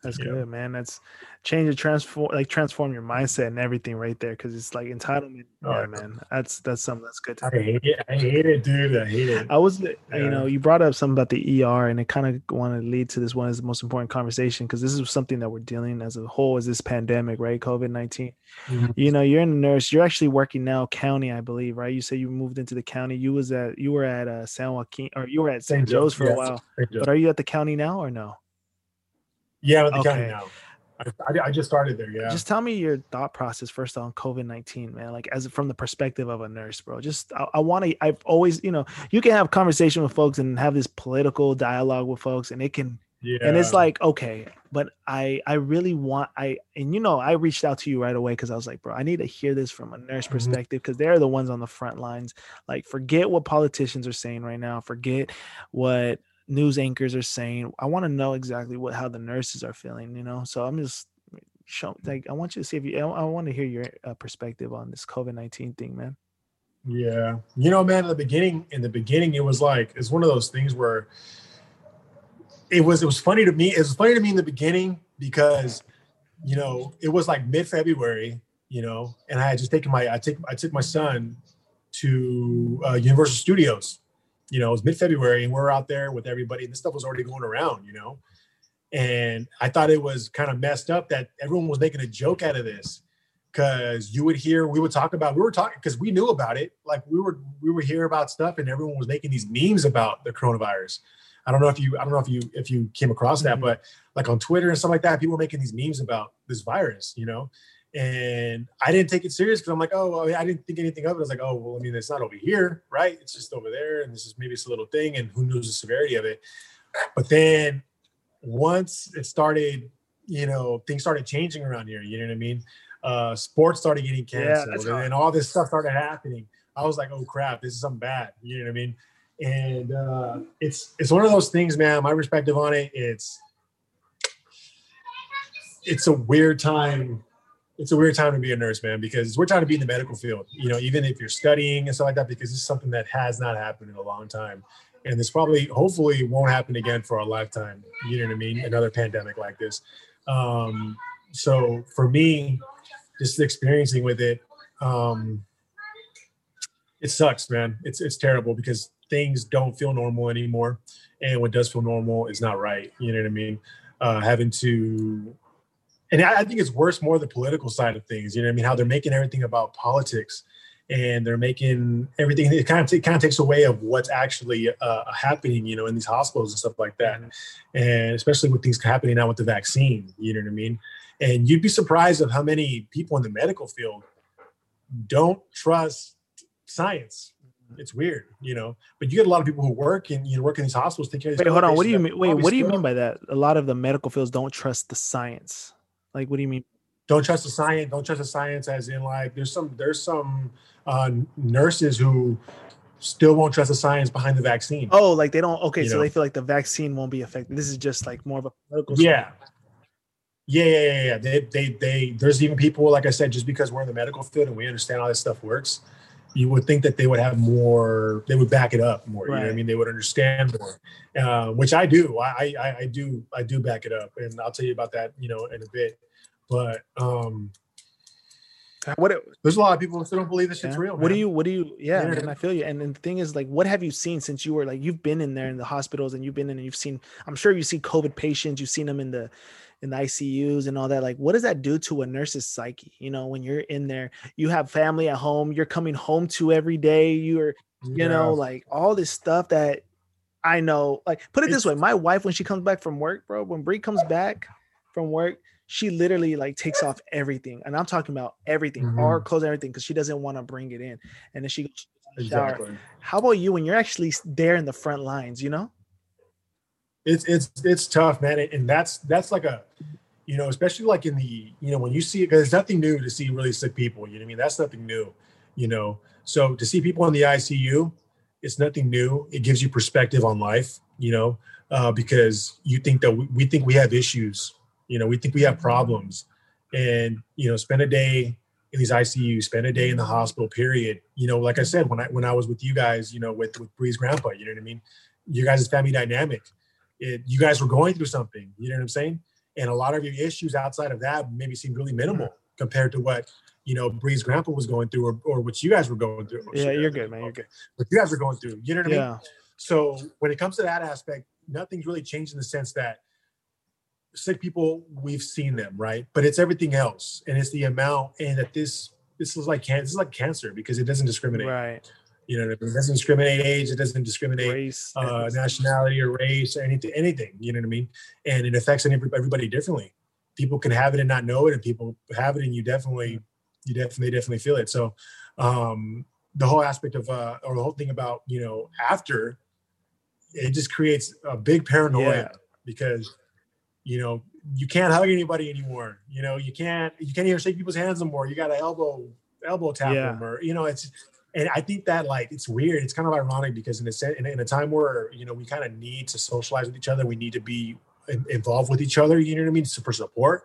that's good, man. That's change and transform like transform your mindset and everything right there because it's like entitlement. Oh, yeah man. That's that's something that's good i hate it. I hate it dude. I hate it. I was yeah. you know you brought up something about the er and it kind of wanted to lead to this one is the most important conversation because this is something that we're dealing as a whole as this pandemic right? Covid-19 mm-hmm. you know you're in a nurse. You're actually working now county i believe right? You say you moved into the county. You was at you were at uh, san joaquin or you were at st, joe's for yes, a while but are you at the county now or no yeah, at the okay. county now. I, I, just started there. Yeah. Just tell me your thought process first on COVID nineteen, man. Like as from the perspective of a nurse, bro. Just I, I want to. I've always, you know, you can have conversation with folks and have this political dialogue with folks, and it can. Yeah. And it's like okay, but I I really want I and you know I reached out to you right away because I was like, bro, I need to hear this from a nurse mm-hmm. perspective because they're the ones on the front lines. Like, forget what politicians are saying right now. Forget what news anchors are saying. I want to know exactly what how the nurses are feeling, you know. So I'm just show like I want you to see if you. I, I want to hear your uh, perspective on this COVID nineteen thing, man. Yeah, you know, man. In the beginning, in the beginning, it was like it's one of those things where it was. It was funny to me. It was funny to me in the beginning because you know it was like mid February, you know, and I had just taken my I take I took my son to uh, Universal Studios you know, it was mid February and we're out there with everybody and this stuff was already going around, you know. And I thought it was kind of messed up that everyone was making a joke out of this because you would hear, we would talk about, we were talking because we knew about it. Like we were, we were hearing about stuff and everyone was making these memes about the coronavirus. I don't know if you, I don't know if you, if you came across that, mm-hmm. but like on Twitter and stuff like that, people were making these memes about this virus, you know. And I didn't take it serious because I'm like, oh, well, I didn't think anything of it. I was like, oh, well, I mean, it's not over here, right? It's just over there, and this is maybe it's a little thing, and who knows the severity of it. But then once it started, you know, things started changing around here. You know what I mean? Uh, sports started getting canceled, yeah, and all this stuff started happening. I was like, oh crap, this is something bad. You know what I mean? And uh, it's it's one of those things, man. My perspective on it, it's it's a weird time it's a weird time to be a nurse, man, because we're trying to be in the medical field, you know, even if you're studying and stuff like that, because is something that has not happened in a long time. and this probably hopefully won't happen again for our lifetime you know what i mean another pandemic like this. Um, so for me just experiencing with it um, it sucks man. It's it's terrible because things don't feel normal anymore. And what does feel normal is not right you know what i mean? Uh, having to and I, I think it's worse more the political side of things you know what i mean? How they're making everything about politics and they're making everything it kind of it kind of takes away of what's actually uh, happening you know in these hospitals and stuff like that. And especially with things happening now with the vaccine you know what i mean? And you'd be surprised of how many people in the medical field don't trust science. It's weird you know? But you get a lot of people who work and you know work in these hospitals think wait hold on. what do you mean wait what do you mean by that? A lot of the medical fields don't trust the science like what do you mean don't trust the science don't trust the science as in like there's some there's some uh, nurses who still won't trust the science behind the vaccine. Oh, like they don't. Okay, you so know? they feel like the vaccine won't be effective. This is just like more of a medical. Yeah. Yeah, yeah, yeah, yeah. They, they, they. There's even people, like I said, just because we're in the medical field and we understand how this stuff works, you would think that they would have more. They would back it up more. Right. You know I mean? They would understand more, uh, which I do. I, I, I do. I do back it up, and I'll tell you about that, you know, in a bit. But um, what it, there's a lot of people who still don't believe this shit's real. Man. What do you what do you yeah, yeah. Man, I feel you. And, and the thing is like what have you seen since you were like you've been in there in the hospitals and you've been in and you've seen I'm sure you see COVID patients, you've seen them in the in the ICUs and all that. Like what does that do to a nurse's psyche? You know, when you're in there, you have family at home, you're coming home to every day, you're you yeah. know, like all this stuff that I know, like put it this way, my wife when she comes back from work, bro, when Bree comes back from work, she literally like takes off everything and i'm talking about everything mm-hmm. her clothes everything because she doesn't want to bring it in and then she goes exactly. how about you when you're actually there in the front lines you know it's it's it's tough man and that's that's like a you know especially like in the you know when you see it because it's nothing new to see really sick people you know what i mean that's nothing new you know so to see people in the icu it's nothing new it gives you perspective on life you know uh, because you think that we, we think we have issues you know, we think we have problems, and you know, spend a day in these ICU, spend a day in the hospital. Period. You know, like I said, when I when I was with you guys, you know, with with Bree's grandpa, you know what I mean. You guys' family dynamic. It, you guys were going through something. You know what I'm saying? And a lot of your issues outside of that maybe seem really minimal compared to what you know Bree's grandpa was going through, or, or what you guys were going through. Yeah, you're good, man. You're good. What you guys are going through. You know what yeah. I mean? So when it comes to that aspect, nothing's really changed in the sense that sick people we've seen them right but it's everything else and it's the amount and that this this is like cancer this is like cancer because it doesn't discriminate right you know I mean? it doesn't discriminate age it doesn't discriminate race uh, nationality or race or anything anything you know what i mean and it affects everybody differently people can have it and not know it and people have it and you definitely you definitely definitely feel it so um the whole aspect of uh or the whole thing about you know after it just creates a big paranoia yeah. because you know, you can't hug anybody anymore. You know, you can't you can't even shake people's hands anymore. You got to elbow elbow tap yeah. them, or you know, it's. And I think that like it's weird. It's kind of ironic because in a in a, in a time where you know we kind of need to socialize with each other, we need to be involved with each other. You know what I mean? For support,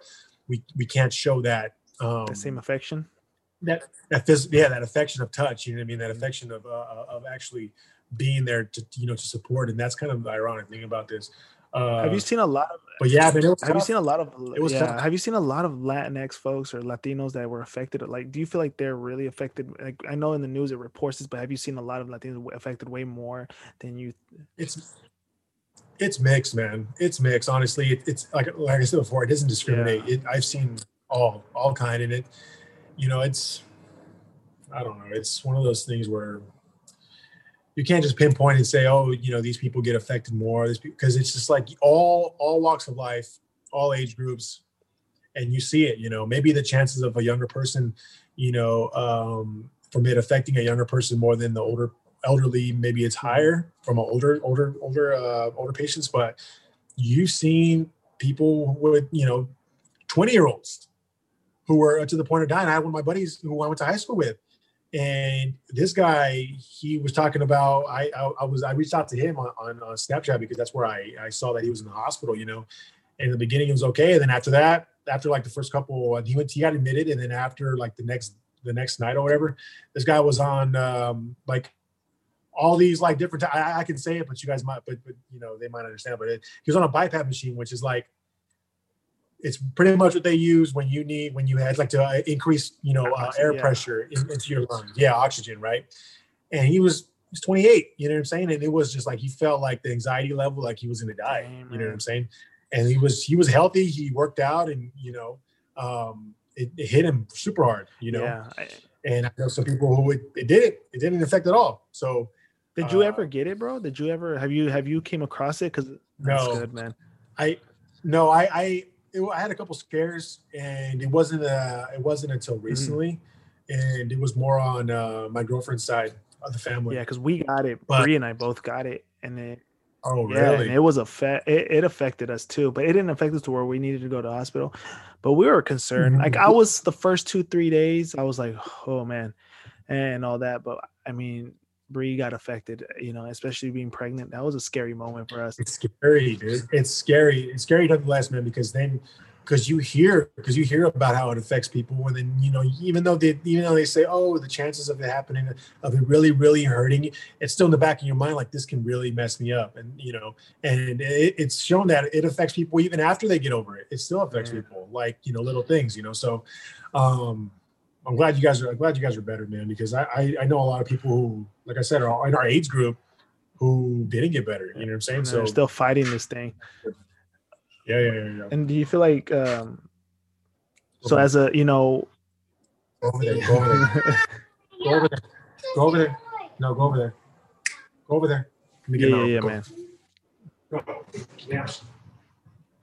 we we can't show that um, the same affection. That that phys- yeah, that affection of touch. You know what I mean? That affection of uh, of actually being there to you know to support, and that's kind of the ironic thing about this. Uh, have you seen a lot of? But yeah, have tough. you seen a lot of? It was yeah. Tough. Have you seen a lot of Latinx folks or Latinos that were affected? Like, do you feel like they're really affected? Like, I know in the news it reports this, but have you seen a lot of Latinos affected way more than you? It's it's mixed, man. It's mixed. Honestly, it, it's like like I said before, it doesn't discriminate. Yeah. It, I've seen all all kind in it. You know, it's I don't know. It's one of those things where you can't just pinpoint and say, oh, you know, these people get affected more, because it's just like all all walks of life, all age groups, and you see it. You know, maybe the chances of a younger person, you know, um, from it affecting a younger person more than the older elderly, maybe it's higher from older older older uh, older patients, but you've seen people with you know 20 year olds who were to the point of dying. I had one of my buddies who I went to high school with and this guy, he was talking about. I, I, I was I reached out to him on, on, on, Snapchat because that's where I, I saw that he was in the hospital. You know, and in the beginning it was okay, and then after that, after like the first couple, he went he got admitted, and then after like the next the next night or whatever, this guy was on um, like all these like different. I, I can say it, but you guys might, but, but you know they might understand. But it, he was on a BiPAP machine, which is like it's pretty much what they use when you need when you had like to uh, increase you know uh, air Yeah. pressure in, into your lungs. Yeah, oxygen, right? And he was he's 28. You know what I'm saying? And it was just like he felt like the anxiety level, like he was gonna die. You know what. I'm saying? And he was he was healthy. He worked out, and you know, um, it, it hit him super hard. You know, yeah. I- and I know some people who it, it did it. It didn't affect at all. So Did you Uh, ever get it, bro? Did you ever have you have you came across it? Because that's No. good, man. I no, I I it, I had a couple scares, and it wasn't uh it wasn't until Mm-hmm. recently, and it was more on uh, my girlfriend's side of the family. Yeah, because we got it. But- Bree and I both got it, and it Oh, yeah, really? and it was a fa- it, it affected us too, but it didn't affect us to where we needed to go to the hospital. But we were concerned. Like Mhm. I was the first two three days, I was like, oh man, and all that. But I mean, Bree got affected. You know, especially being pregnant. That was a scary moment for us. It's scary, dude. It's scary. It's scary nonetheless, man, because then because you hear because you hear about how it affects people and then you know even though they even though they say oh the chances of it happening of it really really hurting it's still in the back of your mind like this can really mess me up and you know and it, it's shown that it affects people even after they get over it it still affects Yeah. people like you know little things you know so um i'm glad you guys are i'm glad you guys are better man because i i, I know a lot of people who like i said in our age group who didn't get better you know what i'm saying And so they're still fighting this thing. yeah yeah yeah, yeah. And do you feel like um so as a you know Go over there. Go over there. Go over there. Go over there. No, go over there. Go over there. Let me yeah, get yeah, out. yeah, Go. man. Go. Yeah.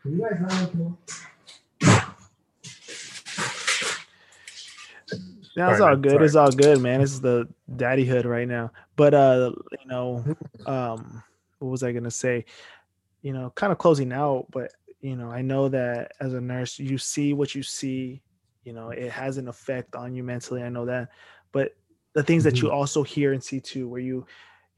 Can you guys not open No, it's all good. It's all good, man. It's the daddyhood right now. But uh, you know, um, what was I gonna say? You know, kind of closing out, but you know, I know that as a nurse, you see what you see. You know, it has an effect on you mentally. I know that, but the things that you also hear and see too, where you,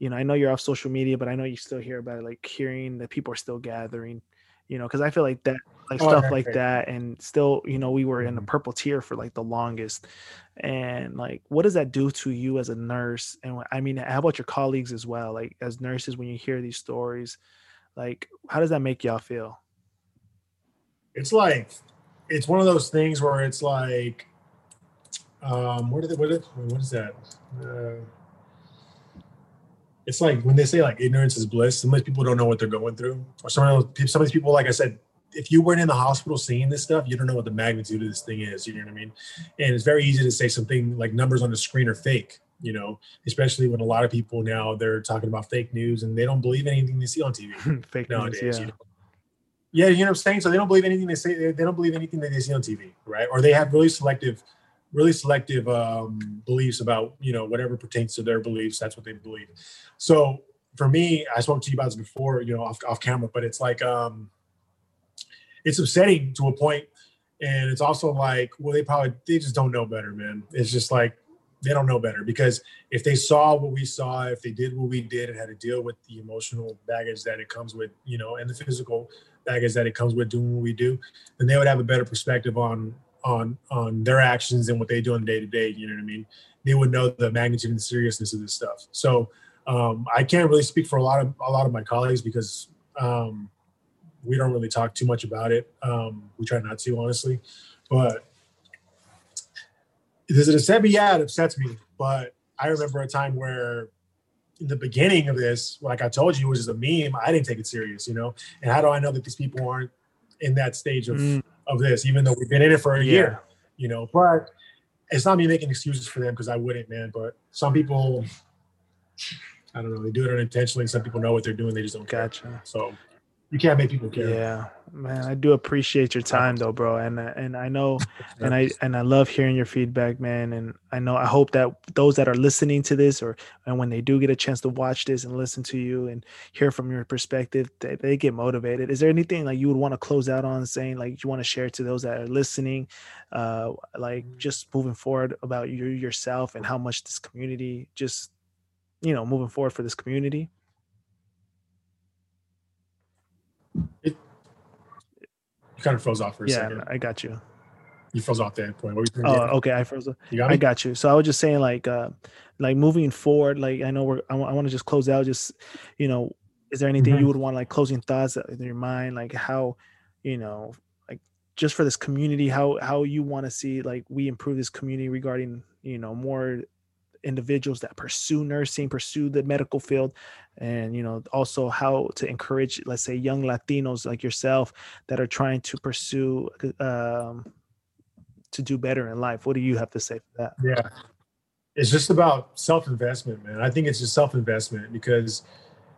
you know, I know you're off social media, but I know you still hear about it, like hearing that people are still gathering. You know, because I feel like that, like Oh, stuff like that, and still, you know, we were in the Mhm. purple tier for like the longest and like what does that do to you as a nurse and i mean how about your colleagues as well like as nurses when you hear these stories like how does that make y'all feel It's like, it's one of those things where it's like, um, what it? What is, what is that? Uh, it's like when they say like ignorance is bliss. Some of these people don't know what they're going through, or some of those, some of these people, like I said, if you weren't in the hospital seeing this stuff, you don't know what the magnitude of this thing is. You know what I mean? And it's very easy to say something like numbers on the screen are fake. You know, especially when a lot of people now they're talking about fake news and they don't believe anything they see on TV fake nowadays. news You yeah know? Yeah, you know what I'm saying. So they don't believe anything they say. They don't believe anything that they see on TV, right? Or they have really selective, really selective um, beliefs about you know whatever pertains to their beliefs. That's what they believe. So for me, I spoke to you about this before, you know, off, off camera, but it's like um, it's upsetting to a point, and it's also like, well, they probably they just don't know better, man. It's just like they don't know better because if they saw what we saw, if they did what we did, and had to deal with the emotional baggage that it comes with, you know, and the physical baggage that it comes with doing what we do, then they would have a better perspective on on on their actions and what they do on the day to day. You know what I mean? They would know the magnitude and seriousness of this stuff. So um, I can't really speak for a lot of a lot of my colleagues because um, we don't really talk too much about it. Um, we try not to, honestly. But does it upset me? Yeah, it upsets me. But I remember a time where in the beginning of this, like I told you, it was just a meme. I didn't take it serious, you know. And how do I know that these people aren't in that stage of Mm, of this, even though we've been in it for a yeah year, you know? But it's not me making excuses for them because I wouldn't, man. But some people, I don't know, they do it unintentionally. Some people know what they're doing, they just don't catch. gotcha So you can't make people care. yeah man i do appreciate your time though bro and uh, and i know and I and I love hearing your feedback, man. And I know I hope that those that are listening to this, or and when they do get a chance to watch this and listen to you and hear from your perspective, they, they get motivated. Is there anything like you would want to close out on, saying like you want to share to those that are listening, uh, like just moving forward about you yourself and how much this community just, you know, moving forward for this community. You kind of froze off for a Yeah, second. I got you. You froze off that point. What were you oh, okay. I froze. Got I got you. So I was just saying, like, uh, like moving forward. Like, I know we're. I, w- I want to just close out. Just, you know, is there anything mm-hmm. you would want like closing thoughts in your mind, like how, you know, like just for this community, how how you want to see like we improve this community regarding, you know, more individuals that pursue nursing, pursue the medical field, and you know also how to encourage, let's say, young Latinos like yourself that are trying to pursue um, to do better in life. What do you have to say for that? Yeah, it's just about self investment, man. I think it's just self investment because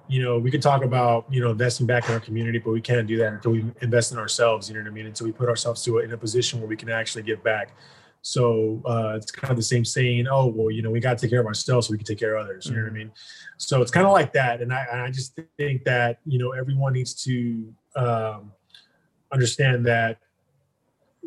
you know, we can talk about, you know, investing back in our community, but we can't do that until we invest in ourselves, you know what I mean? Until we put ourselves to a, in a position where we can actually give back. So uh, it's kind of the same saying, oh, well, you know, we got to take care of ourselves so we can take care of others. You know what I mm-hmm. mean? So it's kind of like that. And I, I just think that, you know, everyone needs to um, understand that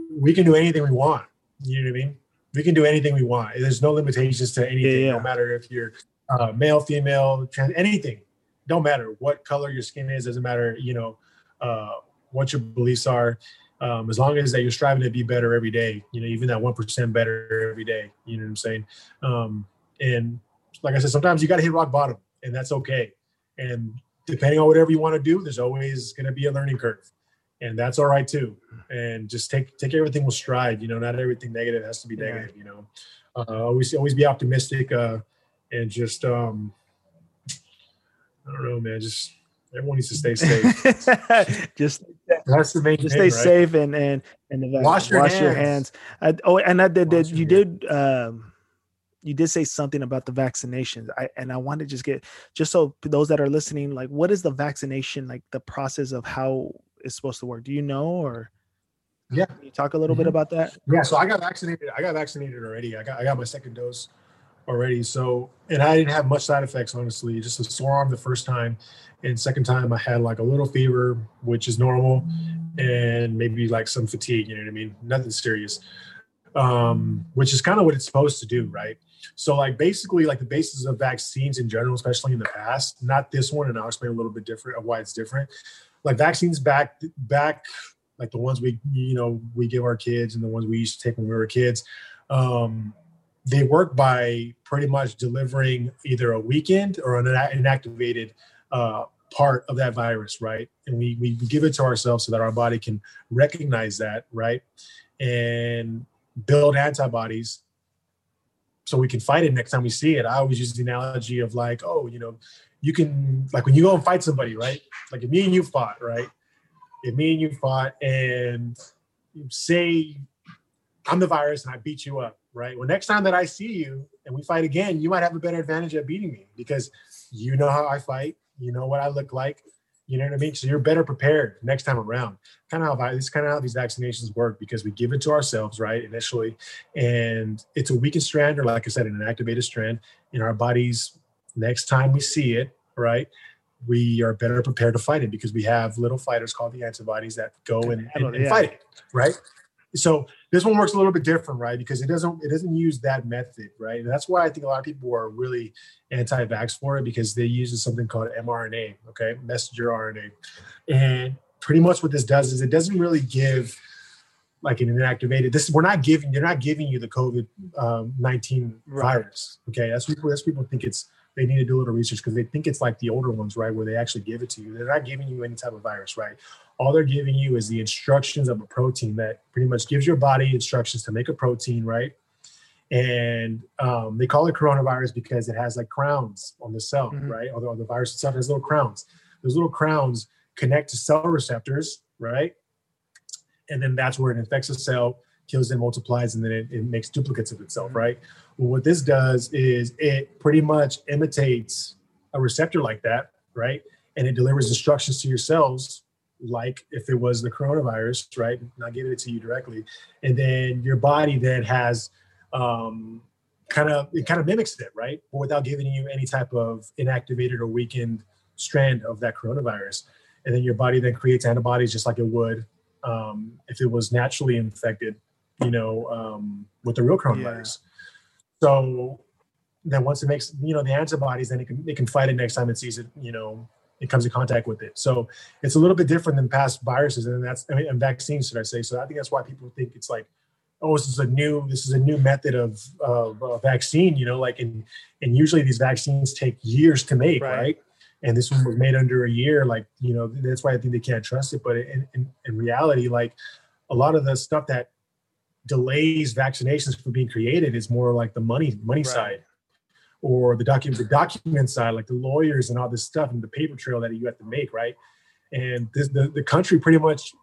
we can do anything we want. You know what I mean? We can do anything we want. There's no limitations to anything, yeah, yeah. no matter if you're uh, male, female, trans, anything. Don't matter what color your skin is. Doesn't matter, you know, uh, what your beliefs are um, as long as that you're striving to be better every day, you know, even that 1% better every day, you know what I'm saying? Um, and like I said, sometimes you got to hit rock bottom and that's okay. And depending on whatever you want to do, there's always going to be a learning curve and that's all right too. And just take, take everything with stride, you know, not everything negative has to be negative, you know, uh, always, always be optimistic, uh, and just, um, I don't know, man, just everyone needs to stay safe. just that's the main. Just thing, stay right? safe and and and the, wash your wash hands. Your hands. I, oh, and I did. did you did. Um, you did say something about the vaccinations. I and I want to just get just so those that are listening, like, what is the vaccination? Like the process of how it's supposed to work. Do you know or? Yeah. Can you talk a little mm-hmm. bit about that? Yeah. So I got vaccinated. I got vaccinated already. I got I got my second dose already. So and I didn't have much side effects honestly. Just a sore arm the first time, and second time I had like a little fever, which is normal, and maybe like some fatigue. You know what I mean? Nothing serious. Um, which is kind of what it's supposed to do, right? So like basically like the basis of vaccines in general, especially in the past, not this one, and I'll explain a little bit different of why it's different. Like vaccines back back like the ones we you know we give our kids and the ones we used to take when we were kids. Um, they work by pretty much delivering either a weakened or an inactivated uh, part of that virus, right? And we, we give it to ourselves so that our body can recognize that, right? And build antibodies so we can fight it next time we see it. I always use the analogy of like, oh, you know, you can, like when you go and fight somebody, right? Like if me and you fought, right? If me and you fought and say I'm the virus and I beat you up, right? Well, next time that I see you and we fight again, you might have a better advantage at beating me because you know how I fight, you know what I look like, you know what I mean. So you're better prepared next time around. Kind of how this kind of how these vaccinations work because we give it to ourselves, right, initially, and it's a weakened strand or, like I said, an activated strand in our bodies. Next time we see it, right, we are better prepared to fight it because we have little fighters called the antibodies that go and, and, and fight it, right? So this one works a little bit different, right? Because it doesn't it doesn't use that method, right? And that's why I think a lot of people are really anti-vax for it because they use something called mRNA, okay, messenger RNA, and pretty much what this does is it doesn't really give like an inactivated. This we're not giving. They're not giving you the COVID um, nineteen virus. Okay, that's people. That's people think it's they need to do a little research because they think it's like the older ones, right, where they actually give it to you. They're not giving you any type of virus, right? All they're giving you is the instructions of a protein that pretty much gives your body instructions to make a protein, right? And um, they call it coronavirus because it has like crowns on the cell, mm-hmm. right? Although the virus itself has little crowns. Those little crowns connect to cell receptors, right? And then that's where it infects a cell, kills and multiplies, and then it, it makes duplicates of itself, mm-hmm. right? Well, what this does is it pretty much imitates a receptor like that, right? And it delivers instructions to your cells like if it was the coronavirus, right? Not giving it to you directly. And then your body then has um, kind of, it kind of mimics it, right? But without giving you any type of inactivated or weakened strand of that coronavirus. And then your body then creates antibodies just like it would um, if it was naturally infected, you know, um, with the real coronavirus. Yeah. So then once it makes you know the antibodies, then it can it can fight it next time it sees it. You know, it comes in contact with it. So it's a little bit different than past viruses, and that's I mean, and vaccines, should I say? So I think that's why people think it's like oh, this is a new this is a new method of of uh, vaccine. You know, like and and usually these vaccines take years to make, right? right? And this one was made under a year. Like you know, that's why I think they can't trust it. But in, in, in reality, like a lot of the stuff that delays vaccinations from being created is more like the money money right. side or the document the document side like the lawyers and all this stuff and the paper trail that you have to make right? And this, the, the country pretty much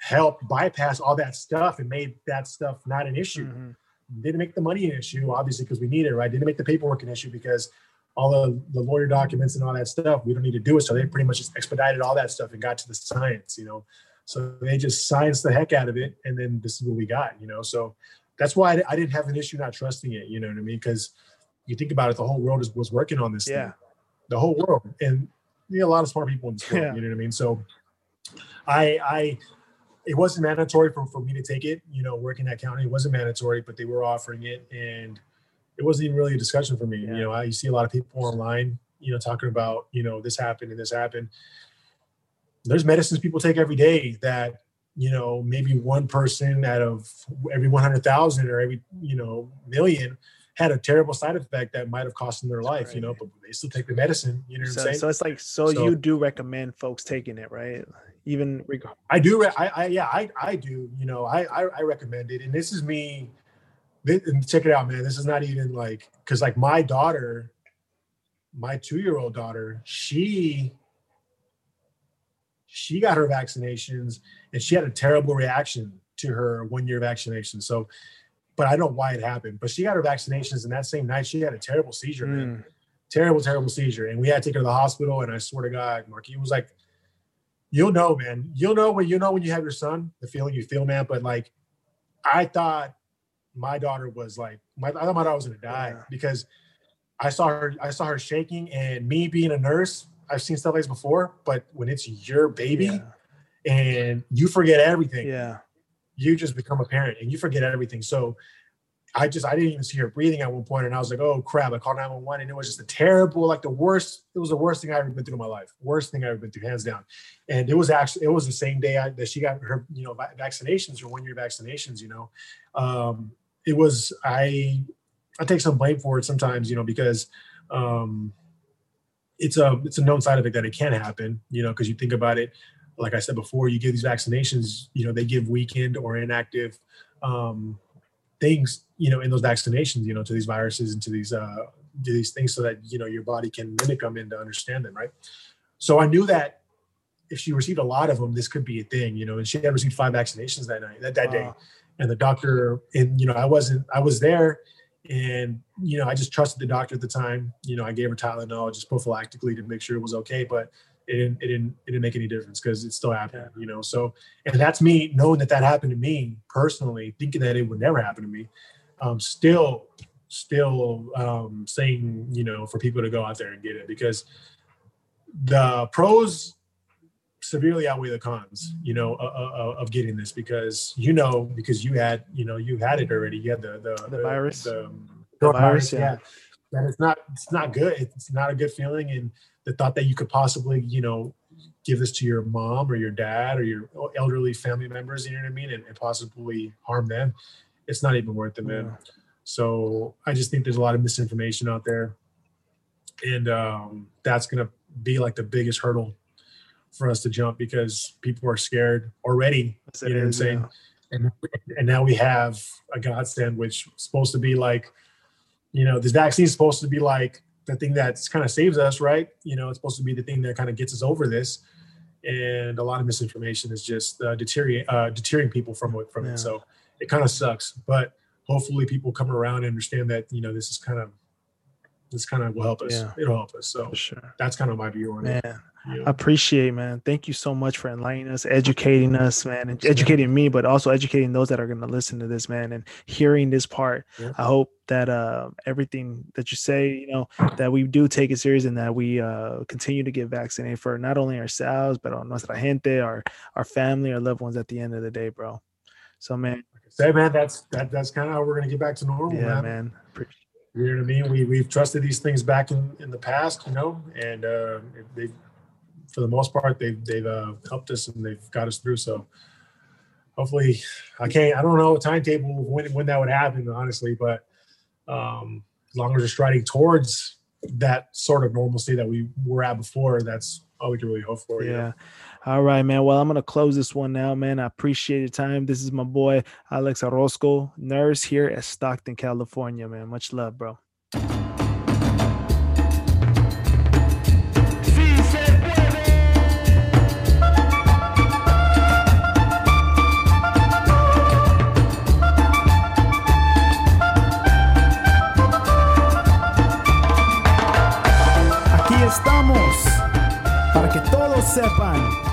helped bypass all that stuff and made that stuff not an issue. Mm-hmm. didn't make the money an issue obviously because we need it right? Didn't make the paperwork an issue because all the, the lawyer documents and all that stuff we don't need to do it. So they pretty much just expedited all that stuff and got to the science you know? So they just science the heck out of it and then this is what we got you know? So that's why I, I didn't have an issue not trusting it you know what i mean? Because you think about it, the whole world is, was working on this. Yeah. Thing. The whole world. And you know, a lot of smart people in this world, yeah. you know what I mean? So I, I, it wasn't mandatory for, for me to take it, you know, working at county, it wasn't mandatory, but they were offering it. And it wasn't even really a discussion for me. Yeah. You know, I you see a lot of people online, you know, talking about, you know, this happened and this happened. There's medicines people take every day that, you know, maybe one person out of every 100,000 or every, you know, million had a terrible side effect that might have cost them their life, right. you know, but they still take the medicine. You know what so, I'm saying? So it's like, so, so, you do recommend folks taking it, right? Even reg- I do. Re- I, I, yeah, I, I do. You know, I, I, I recommend it, and this is me. and check it out, man. This is not even like because like my daughter, my two-year-old daughter, she she got her vaccinations and she had a terrible reaction to her one-year vaccination. So but I don't know why it happened. But she got her vaccinations, and that same night she had a terrible seizure, mm. man. Terrible, terrible seizure. And we had to take her to the hospital. And I swear to God, Mark, he was like, You'll know, man. You'll know when you know when you have your son, the feeling you feel, man. But like, I thought my daughter was like, my, I thought my daughter was gonna die yeah. because I saw her, I saw her shaking, and me being a nurse, I've seen stuff like this before, but when it's your baby yeah. and you forget everything. Yeah you just become a parent and you forget everything. So I just I didn't even see her breathing at one point, and I was like, oh crap! I called 911, and it was just a terrible, like the worst. It was the worst thing I ever been through in my life. Worst thing I ever been through, hands down. And it was actually it was the same day I, that she got her you know vaccinations, her one year vaccinations. You know, um, it was I I take some blame for it sometimes, you know, because um, it's a it's a known side effect that it can happen, you know, because you think about it like I said before, you give these vaccinations, you know, they give weakened or inactive um, things, you know, in those vaccinations, you know, to these viruses and to these uh, to these things, so that you know your body can mimic them and to understand them, right? So I knew that if she received a lot of them, this could be a thing, you know. And she had received five vaccinations that night, that that day, and the doctor, and you know, I wasn't, I was there, and you know, I just trusted the doctor at the time. You know, I gave her Tylenol just prophylactically to make sure it was okay, but it didn't it didn't it didn't make any difference because it still happened you know? So and that's me knowing that that happened to me personally thinking that it would never happen to me um still still um saying you know for people to go out there and get it because the pros severely outweigh the cons you know uh, uh, of getting this because you know because you had you know you had it already you had the the, the, the virus. the, the virus yeah. yeah and it's not it's not good it's not a good feeling and the thought that you could possibly, you know, give this to your mom or your dad or your elderly family members, you know what I mean, and, and possibly harm them, it's not even worth it, man. Yeah. So I just think there's a lot of misinformation out there, and um, that's gonna be like the biggest hurdle for us to jump because people are scared already. Yes, you know what I'm saying? Yeah. And and now we have a godsend, which is supposed to be like, you know, this vaccine is supposed to be like the thing that kind of saves us, right? You know, it's supposed to be the thing that kind of gets us over this. And a lot of misinformation is just uh, deterring uh, deterring people from it from yeah. it. So it kind of sucks. But hopefully, people come around and understand that you know this is kind of this kind of will help us. Yeah. It'll help us. So sure. that's kind of my view on Man. it. Yeah. Appreciate, man. Thank you so much for enlightening us, educating us, man, and educating me, but also educating those that are going to listen to this, man, and hearing this part. Yeah. I hope that uh, everything that you say, you know, that we do take it serious and that we uh, continue to get vaccinated for not only ourselves, but on nuestra gente, our our family, our loved ones. At the end of the day, bro. So, man. Say, man, that's that. That's kind of how we're going to get back to normal. Yeah, man. man. You know what I mean? We we've trusted these things back in in the past, you know, and uh, they for the most part, they've they've uh, helped us and they've got us through. So hopefully, I can't. I don't know a timetable when when that would happen, honestly, but um, as long as we're striding towards that sort of normalcy that we were at before, that's all we can really hope for. Yeah. All right, man. Well, I'm gonna close this one now, man. I appreciate your time. This is my boy Alex Orozco, nurse here at Stockton, California, man. Much love, bro. Sepan